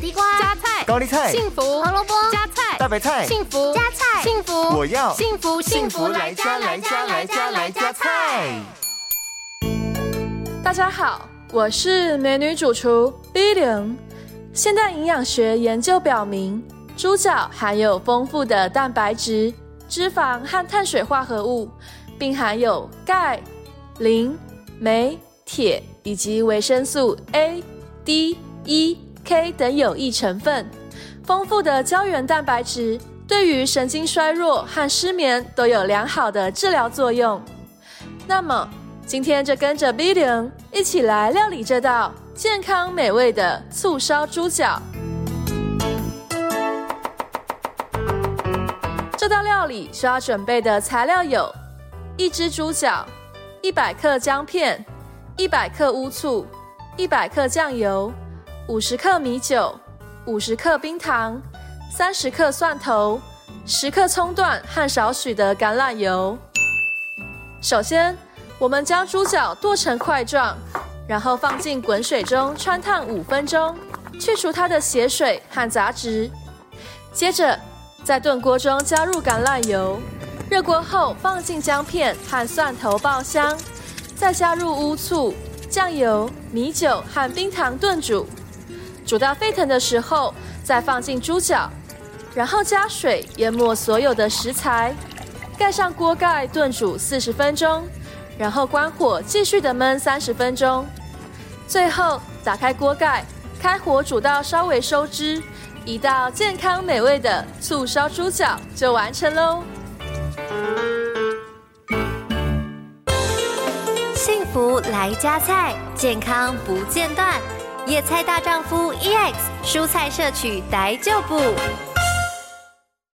地瓜、加菜、高丽菜、幸福、胡萝卜、加菜、大白菜、幸福、加菜、幸福，我要幸福幸福来加来加来加来加菜。大家好，我是美女主厨 Billion。现代营养学研究表明，猪脚含有丰富的蛋白质、脂肪和碳水化合物，并含有钙、磷、镁、铁以及维生素 A、D、E、K 等有益成分。丰富的胶原蛋白质对于神经衰弱和失眠都有良好的治疗作用。那么，今天就跟着 Billion 一起来料理这道健康美味的醋烧猪脚。这道料理需要准备的材料有：一只猪脚、一百克姜片、一百克乌醋、一百克酱油、五十克米酒、五十克冰糖、三十克蒜头、十克葱段和少许的橄榄油。首先，我们将猪脚剁成块状，然后放进滚水中汆烫五分钟，去除它的血水和杂质。接着，在炖锅中加入橄榄油，热锅后放进姜片和蒜头爆香，再加入乌醋、酱油、米酒和冰糖炖煮。煮到沸腾的时候，再放进猪脚，然后加水淹没所有的食材，盖上锅盖炖煮四十分钟，然后关火继续的焖三十分钟。最后打开锅盖，开火煮到稍微收汁，一道健康美味的醋烧猪脚就完成喽。幸福来加菜，健康不间断。野菜大丈夫 EX，蔬菜摄取逮就补。